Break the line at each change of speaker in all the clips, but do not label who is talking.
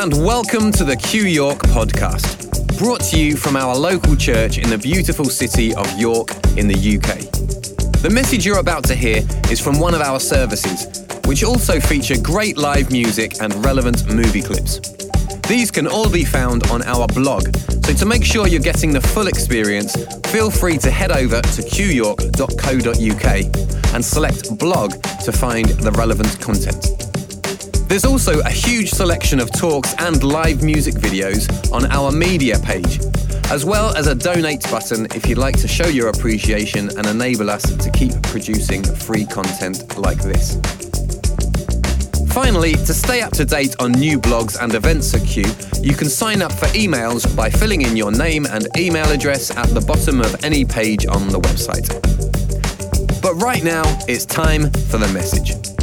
and welcome to the Q York podcast, brought to you from our local church in the beautiful city of York in the UK. The message you're about to hear is from one of our services, which also feature great live music and relevant movie clips. These can all be found on our blog, so to make sure you're getting the full experience, feel free to head over to qyork.co.uk and select blog to find the relevant content. There's also a huge selection of talks and live music videos on our media page, as well as a donate button if you'd like to show your appreciation and enable us to keep producing free content like this. Finally, to stay up to date on new blogs and events at Q, you can sign up for emails by filling in your name and email address at the bottom of any page on the website. But right now, it's time for the message.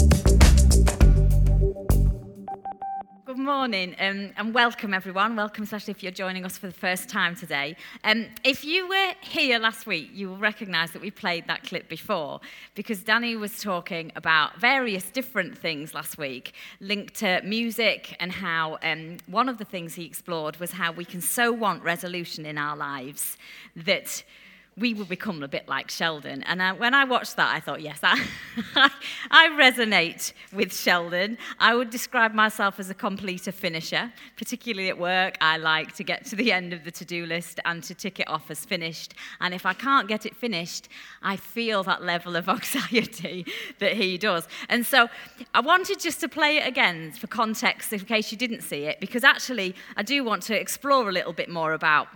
Morning um, and welcome everyone. Welcome, especially if you're joining us for the first time today. Um, if you were here last week, you will recognise that we played that clip before because Danny was talking about various different things last week linked to music and how um, one of the things he explored was how we can so want resolution in our lives that we would become a bit like Sheldon. And uh, when I watched that, I thought, yes, I, I resonate with Sheldon. I would describe myself as a completer finisher, particularly at work. I like to get to the end of the to do list and to tick it off as finished. And if I can't get it finished, I feel that level of anxiety that he does. And so I wanted just to play it again for context in case you didn't see it, because actually I do want to explore a little bit more about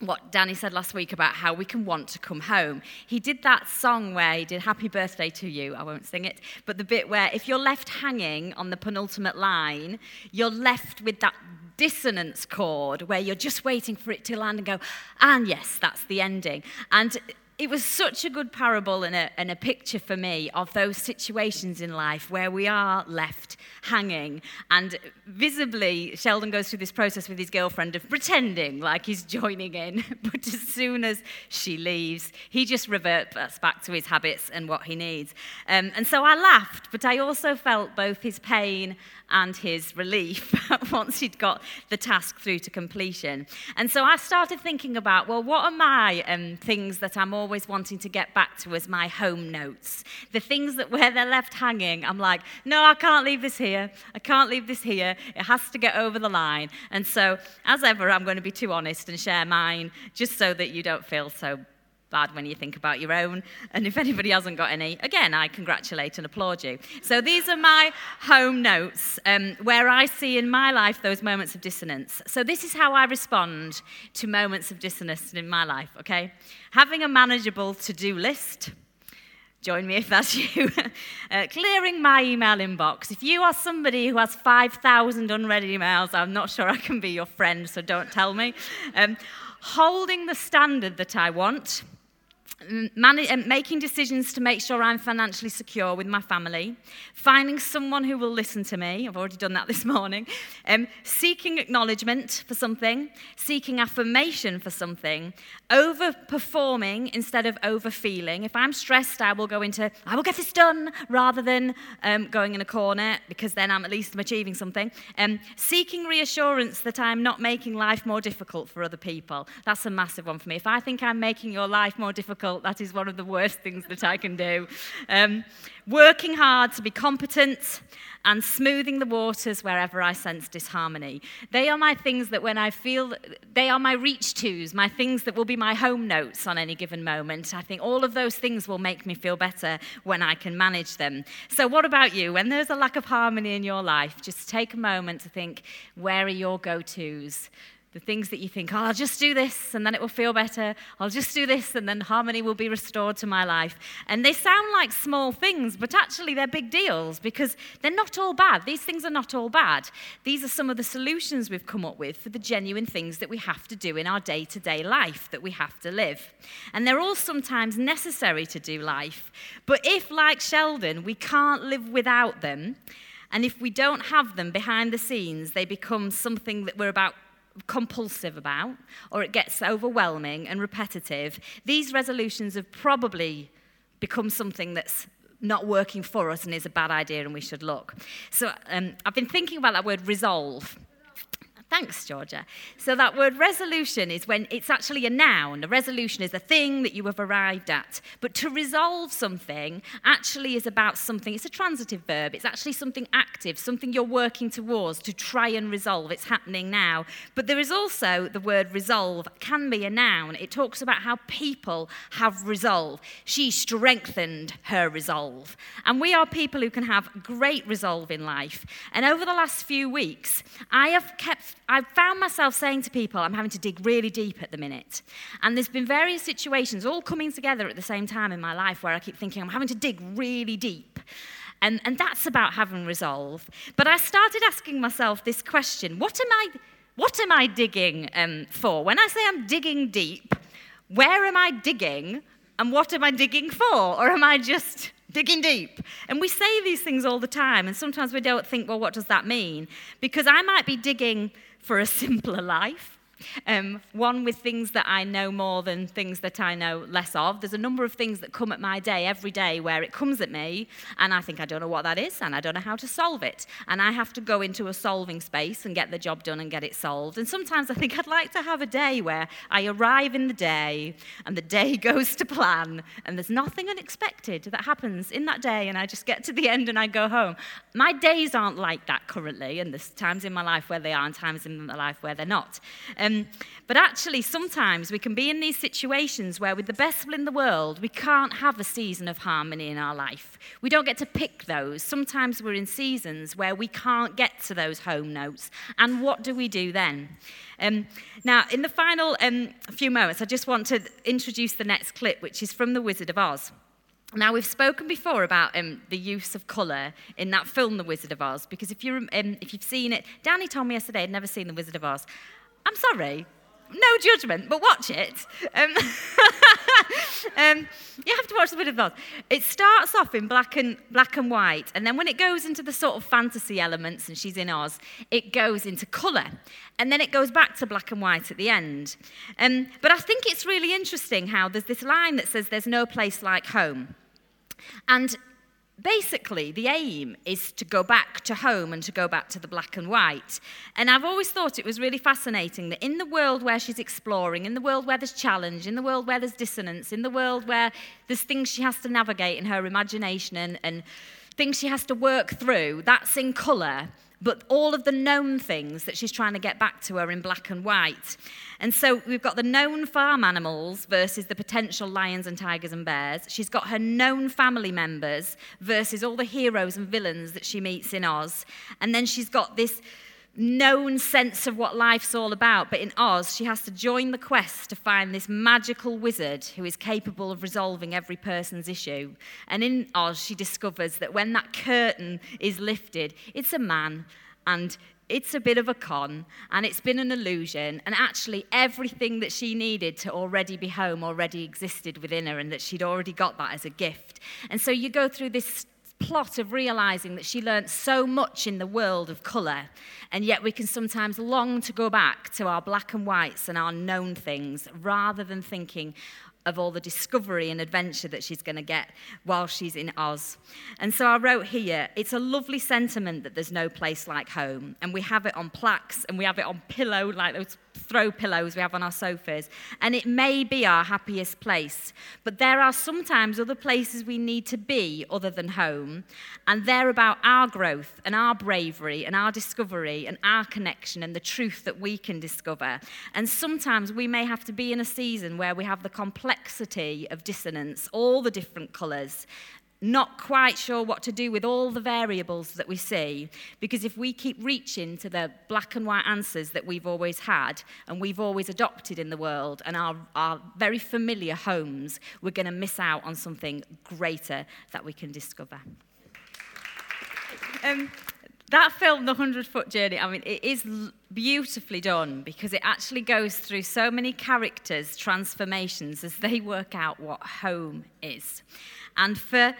what Danny said last week about how we can want to come home. He did that song where he did Happy Birthday to You. I won't sing it, but the bit where if you're left hanging on the penultimate line, you're left with that dissonance chord where you're just waiting for it to land and go, and yes, that's the ending. And it was such a good parable and a, and a picture for me of those situations in life where we are left hanging. And visibly, Sheldon goes through this process with his girlfriend of pretending like he's joining in. But as soon as she leaves, he just reverts back to his habits and what he needs. Um, and so I laughed, but I also felt both his pain and his relief once he'd got the task through to completion. And so I started thinking about, well, what are my um, things that I'm always wanting to get back to as my home notes? The things that where they're left hanging, I'm like, no, I can't leave this here. I can't leave this here. It has to get over the line. And so, as ever, I'm going to be too honest and share mine just so that you don't feel so bad when you think about your own. And if anybody hasn't got any, again, I congratulate and applaud you. So these are my home notes um, where I see in my life those moments of dissonance. So this is how I respond to moments of dissonance in my life, okay? Having a manageable to do list. Join me if that's you. uh, clearing my email inbox. If you are somebody who has 5,000 unread emails, I'm not sure I can be your friend, so don't tell me. Um, holding the standard that I want making decisions to make sure I'm financially secure with my family, finding someone who will listen to me, I've already done that this morning, um, seeking acknowledgement for something, seeking affirmation for something, overperforming instead of overfeeling. If I'm stressed, I will go into, I will get this done, rather than um, going in a corner, because then I'm at least achieving something. Um, seeking reassurance that I'm not making life more difficult for other people. That's a massive one for me. If I think I'm making your life more difficult, difficult. That is one of the worst things that I can do. Um, working hard to be competent and smoothing the waters wherever I sense disharmony. They are my things that when I feel, they are my reach tos, my things that will be my home notes on any given moment. I think all of those things will make me feel better when I can manage them. So, what about you? When there's a lack of harmony in your life, just take a moment to think where are your go tos? The things that you think, oh, I'll just do this and then it will feel better. I'll just do this and then harmony will be restored to my life. And they sound like small things, but actually they're big deals because they're not all bad. These things are not all bad. These are some of the solutions we've come up with for the genuine things that we have to do in our day to day life, that we have to live. And they're all sometimes necessary to do life. But if, like Sheldon, we can't live without them, and if we don't have them behind the scenes, they become something that we're about compulsive about, or it gets overwhelming and repetitive, these resolutions have probably become something that's not working for us and is a bad idea and we should look. So um, I've been thinking about that word resolve. Thanks, Georgia. So, that word resolution is when it's actually a noun. A resolution is a thing that you have arrived at. But to resolve something actually is about something, it's a transitive verb. It's actually something active, something you're working towards to try and resolve. It's happening now. But there is also the word resolve, can be a noun. It talks about how people have resolve. She strengthened her resolve. And we are people who can have great resolve in life. And over the last few weeks, I have kept I've found myself saying to people, I'm having to dig really deep at the minute. And there's been various situations all coming together at the same time in my life where I keep thinking, I'm having to dig really deep. And, and that's about having resolve. But I started asking myself this question what am I, what am I digging um, for? When I say I'm digging deep, where am I digging and what am I digging for? Or am I just digging deep. And we say these things all the time, and sometimes we don't think, well, what does that mean? Because I might be digging for a simpler life. Um, one with things that I know more than things that I know less of. There's a number of things that come at my day every day where it comes at me, and I think I don't know what that is, and I don't know how to solve it. And I have to go into a solving space and get the job done and get it solved. And sometimes I think I'd like to have a day where I arrive in the day, and the day goes to plan, and there's nothing unexpected that happens in that day, and I just get to the end and I go home. My days aren't like that currently, and there's times in my life where they are, and times in my life where they're not. Um, um, but actually, sometimes we can be in these situations where, with the best will in the world, we can't have a season of harmony in our life. We don't get to pick those. Sometimes we're in seasons where we can't get to those home notes. And what do we do then? Um, now, in the final um, few moments, I just want to introduce the next clip, which is from The Wizard of Oz. Now, we've spoken before about um, the use of colour in that film, The Wizard of Oz, because if, you um, if you've seen it, Danny told me yesterday I'd never seen The Wizard of Oz. I'm sorry, no judgment, but watch it. Um, um, you have to watch the bit of those. It starts off in black and, black and white, and then when it goes into the sort of fantasy elements and she's in Oz, it goes into colour. And then it goes back to black and white at the end. Um, but I think it's really interesting how there's this line that says, There's no place like home. And basically, the aim is to go back to home and to go back to the black and white. And I've always thought it was really fascinating that in the world where she's exploring, in the world where there's challenge, in the world where there's dissonance, in the world where there's things she has to navigate in her imagination and, and things she has to work through, that's in colour but all of the known things that she's trying to get back to her in black and white. And so we've got the known farm animals versus the potential lions and tigers and bears. She's got her known family members versus all the heroes and villains that she meets in Oz. And then she's got this known sense of what life's all about. But in Oz, she has to join the quest to find this magical wizard who is capable of resolving every person's issue. And in Oz, she discovers that when that curtain is lifted, it's a man and it's a bit of a con and it's been an illusion and actually everything that she needed to already be home already existed within her and that she'd already got that as a gift and so you go through this plot of realizing that she learnt so much in the world of colour, and yet we can sometimes long to go back to our black and whites and our known things rather than thinking, of all the discovery and adventure that she's going to get while she's in Oz. And so I wrote here, it's a lovely sentiment that there's no place like home. And we have it on plaques and we have it on pillow, like those throw pillows we have on our sofas. And it may be our happiest place. But there are sometimes other places we need to be other than home. And they're about our growth and our bravery and our discovery and our connection and the truth that we can discover. And sometimes we may have to be in a season where we have the complexity of dissonance, all the different colours, not quite sure what to do with all the variables that we see. Because if we keep reaching to the black and white answers that we've always had and we've always adopted in the world and our, our very familiar homes, we're going to miss out on something greater that we can discover. Um, that film, The Hundred Foot Journey, I mean, it is beautifully done because it actually goes through so many characters' transformations as they work out what home is. And for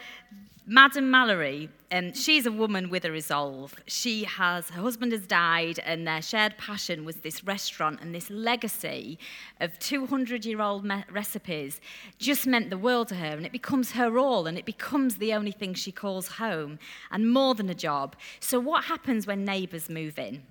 Madame Mallory, um, she's a woman with a resolve. She has, her husband has died, and their shared passion was this restaurant and this legacy of 200 year old me- recipes just meant the world to her. And it becomes her all, and it becomes the only thing she calls home, and more than a job. So, what happens when neighbours move in?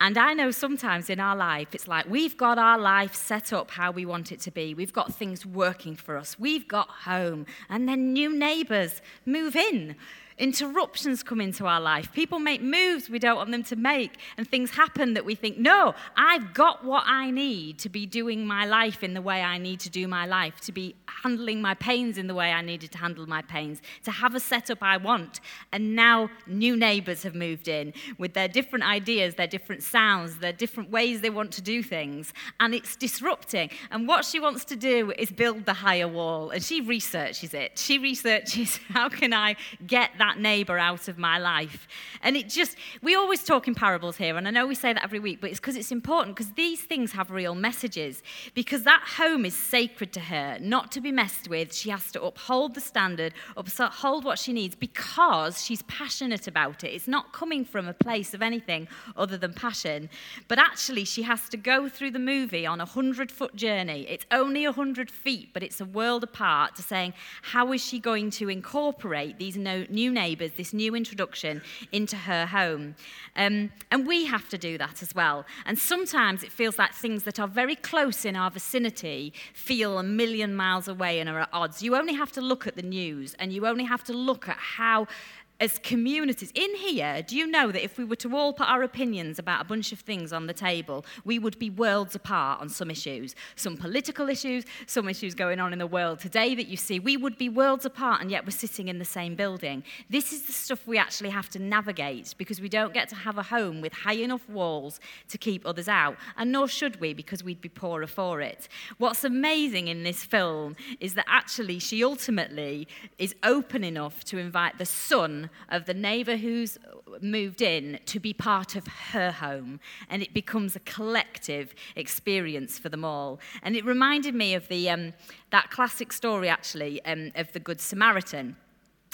And I know sometimes in our life, it's like we've got our life set up how we want it to be. We've got things working for us. We've got home. And then new neighbors move in. Interruptions come into our life. People make moves we don't want them to make, and things happen that we think, no, I've got what I need to be doing my life in the way I need to do my life, to be handling my pains in the way I needed to handle my pains, to have a setup I want. And now new neighbors have moved in with their different ideas, their different sounds, their different ways they want to do things, and it's disrupting. And what she wants to do is build the higher wall, and she researches it. She researches how can I get that that neighbor out of my life. And it just, we always talk in parables here, and I know we say that every week, but it's because it's important because these things have real messages. Because that home is sacred to her, not to be messed with. She has to uphold the standard, uphold what she needs because she's passionate about it. It's not coming from a place of anything other than passion. But actually, she has to go through the movie on a 100 foot journey. It's only 100 feet, but it's a world apart to saying, how is she going to incorporate these new neighbours this new introduction into her home. Um, and we have to do that as well. And sometimes it feels like things that are very close in our vicinity feel a million miles away and are at odds. You only have to look at the news and you only have to look at how as communities in here, do you know that if we were to all put our opinions about a bunch of things on the table, we would be worlds apart on some issues? Some political issues, some issues going on in the world today that you see, we would be worlds apart and yet we're sitting in the same building. This is the stuff we actually have to navigate because we don't get to have a home with high enough walls to keep others out, and nor should we because we'd be poorer for it. What's amazing in this film is that actually she ultimately is open enough to invite the of the neighbour who's moved in to be part of her home. And it becomes a collective experience for them all. And it reminded me of the, um, that classic story, actually, um, of the Good Samaritan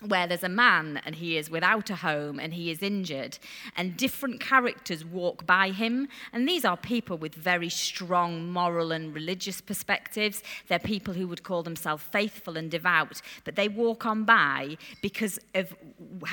where there's a man and he is without a home and he is injured, and different characters walk by him. And these are people with very strong moral and religious perspectives. They're people who would call themselves faithful and devout, but they walk on by because of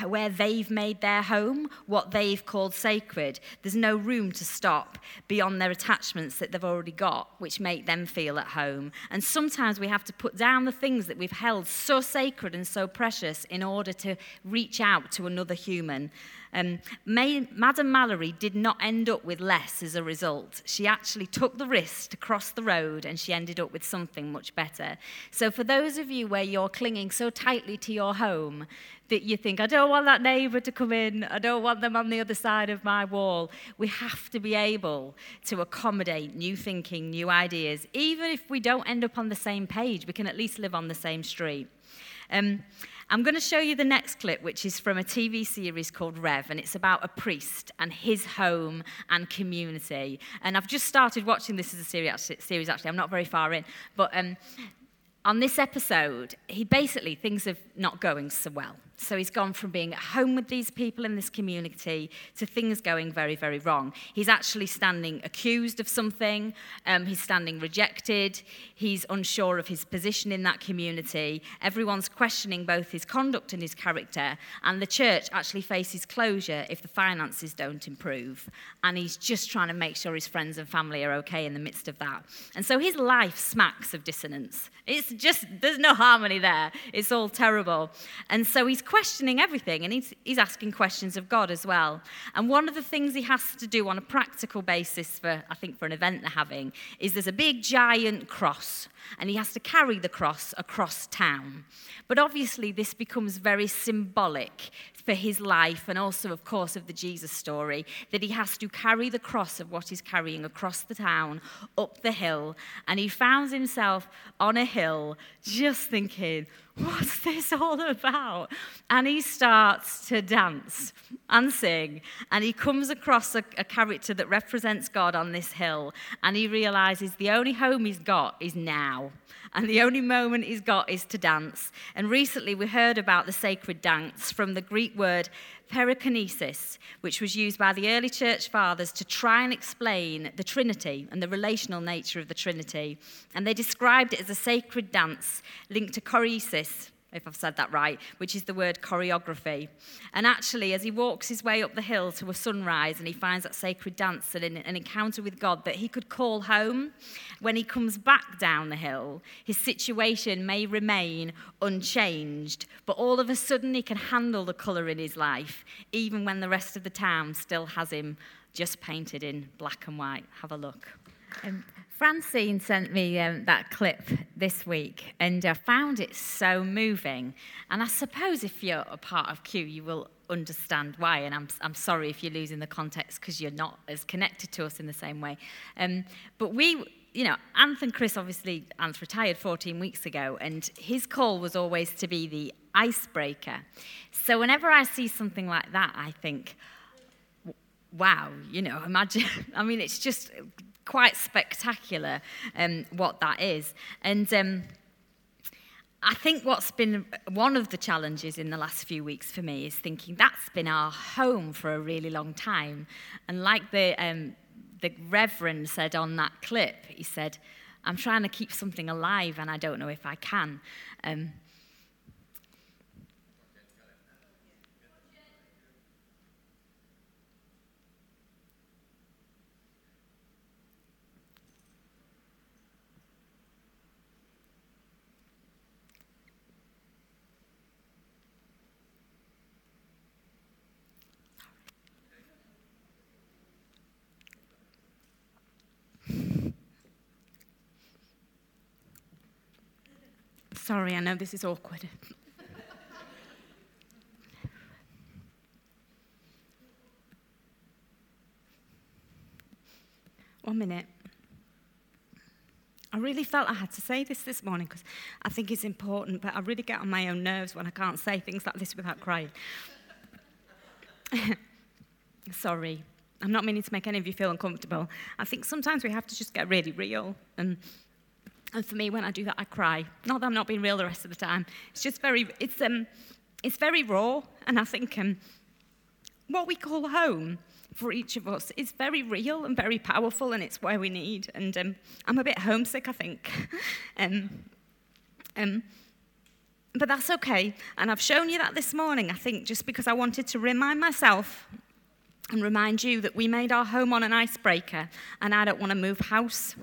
where they've made their home, what they've called sacred. There's no room to stop beyond their attachments that they've already got, which make them feel at home. And sometimes we have to put down the things that we've held so sacred and so precious in order to reach out to another human. Um, May, Madame Mallory did not end up with less as a result. She actually took the risk to cross the road and she ended up with something much better. So, for those of you where you're clinging so tightly to your home that you think, I don't want that neighbour to come in, I don't want them on the other side of my wall, we have to be able to accommodate new thinking, new ideas. Even if we don't end up on the same page, we can at least live on the same street. Um, I'm going to show you the next clip, which is from a TV series called Rev, and it's about a priest and his home and community. And I've just started watching this as a series, actually. I'm not very far in. But um, on this episode, he basically, things are not going so well. So he's gone from being at home with these people in this community to things going very, very wrong. He's actually standing accused of something, um, he's standing rejected, he's unsure of his position in that community. Everyone's questioning both his conduct and his character, and the church actually faces closure if the finances don't improve. And he's just trying to make sure his friends and family are okay in the midst of that. And so his life smacks of dissonance. It's just, there's no harmony there. It's all terrible. And so he's questioning everything and he's, he's asking questions of God as well. And one of the things he has to do on a practical basis for, I think, for an event they're having is there's a big giant cross and he has to carry the cross across town. But obviously, this becomes very symbolic for his life and also, of course, of the Jesus story that he has to carry the cross of what he's carrying across the town, up the hill, and he finds himself on a hill just thinking, What's this all about? And he starts to dance and sing, and he comes across a, a character that represents God on this hill, and he realizes the only home he's got is now and the only moment he's got is to dance. And recently we heard about the sacred dance from the Greek word perikinesis, which was used by the early church fathers to try and explain the Trinity and the relational nature of the Trinity. And they described it as a sacred dance linked to choresis, if I've said that right, which is the word choreography. And actually, as he walks his way up the hill to a sunrise and he finds that sacred dance and an encounter with God that he could call home, when he comes back down the hill, his situation may remain unchanged, but all of a sudden he can handle the colour in his life, even when the rest of the town still has him just painted in black and white. Have a look. Um, Francine sent me um, that clip this week, and I found it so moving. And I suppose if you're a part of Q, you will understand why. And I'm, I'm sorry if you're losing the context because you're not as connected to us in the same way. Um, but we, you know, Anth and Chris obviously, Anth retired 14 weeks ago, and his call was always to be the icebreaker. So whenever I see something like that, I think, wow, you know, imagine, I mean, it's just quite spectacular um, what that is. And um, I think what's been one of the challenges in the last few weeks for me is thinking that's been our home for a really long time. And like the, um, the Reverend said on that clip, he said, I'm trying to keep something alive and I don't know if I can. Um, Sorry, I know this is awkward. One minute. I really felt I had to say this this morning because I think it's important, but I really get on my own nerves when I can't say things like this without crying. Sorry. I'm not meaning to make any of you feel uncomfortable. I think sometimes we have to just get really real and and for me, when I do that, I cry. Not that I'm not being real the rest of the time. It's just very, it's, um, it's very raw. And I think um, what we call home for each of us is very real and very powerful, and it's where we need. And um, I'm a bit homesick, I think. um, um, but that's okay. And I've shown you that this morning, I think, just because I wanted to remind myself and remind you that we made our home on an icebreaker and I don't want to move house.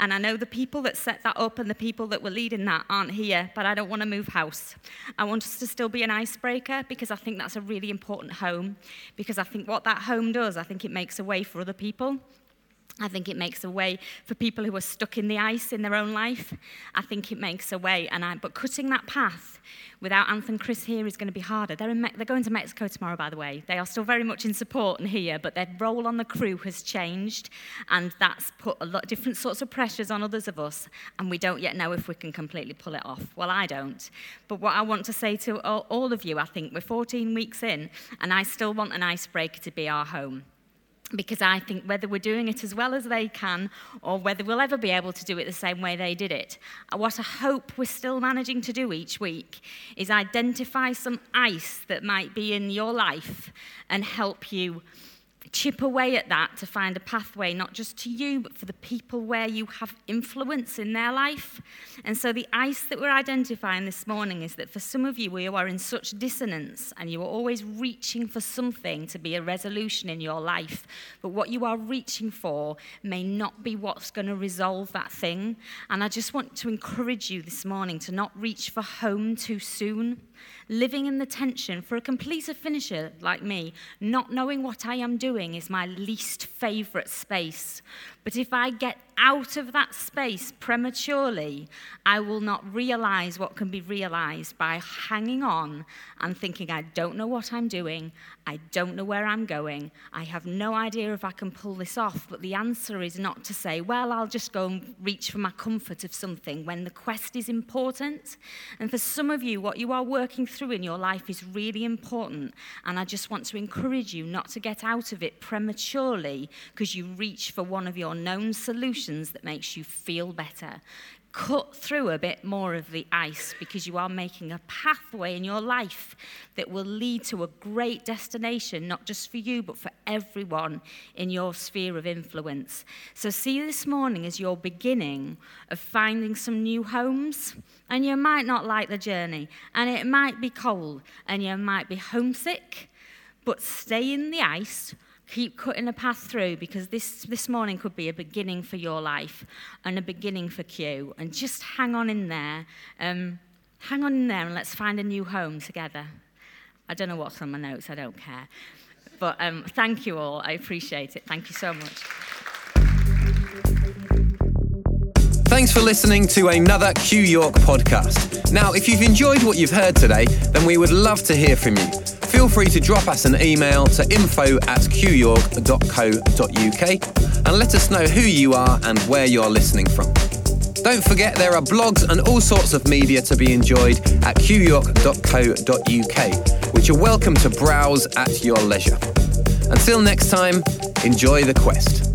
And I know the people that set that up and the people that were leading that aren't here, but I don't want to move house. I want us to still be an icebreaker because I think that's a really important home. Because I think what that home does, I think it makes a way for other people. I think it makes a way for people who are stuck in the ice in their own life. I think it makes a way. And I, but cutting that path without Anth and Chris here is going to be harder. They're, in, they're going to Mexico tomorrow, by the way. They are still very much in support and here, but their role on the crew has changed. And that's put a lot of different sorts of pressures on others of us. And we don't yet know if we can completely pull it off. Well, I don't. But what I want to say to all, all of you, I think we're 14 weeks in, and I still want an icebreaker to be our home because I think whether we're doing it as well as they can or whether we'll ever be able to do it the same way they did it, uh, what I hope we're still managing to do each week is identify some ice that might be in your life and help you chip away at that to find a pathway, not just to you, but for the people where you have influence in their life. And so the ice that we're identifying this morning is that for some of you, you are in such dissonance and you are always reaching for something to be a resolution in your life. But what you are reaching for may not be what's going to resolve that thing. And I just want to encourage you this morning to not reach for home too soon living in the tension for a completer finisher like me, not knowing what I am doing is my least favorite space. But if I get out of that space prematurely, I will not realize what can be realized by hanging on and thinking, I don't know what I'm doing, I don't know where I'm going, I have no idea if I can pull this off. But the answer is not to say, well, I'll just go and reach for my comfort of something when the quest is important. And for some of you, what you are working through in your life is really important. And I just want to encourage you not to get out of it prematurely because you reach for one of your known solutions that makes you feel better. cut through a bit more of the ice because you are making a pathway in your life that will lead to a great destination, not just for you, but for everyone in your sphere of influence. So, see this morning as your beginning of finding some new homes. And you might not like the journey, and it might be cold, and you might be homesick, but stay in the ice Keep cutting a path through because this, this morning could be a beginning for your life and a beginning for Q. And just hang on in there. Um, hang on in there and let's find a new home together. I don't know what's on my notes, I don't care. But um, thank you all. I appreciate it. Thank you so much.
Thanks for listening to another Q York podcast. Now, if you've enjoyed what you've heard today, then we would love to hear from you feel free to drop us an email to info at qyork.co.uk and let us know who you are and where you're listening from. Don't forget there are blogs and all sorts of media to be enjoyed at qyork.co.uk, which you're welcome to browse at your leisure. Until next time, enjoy the quest.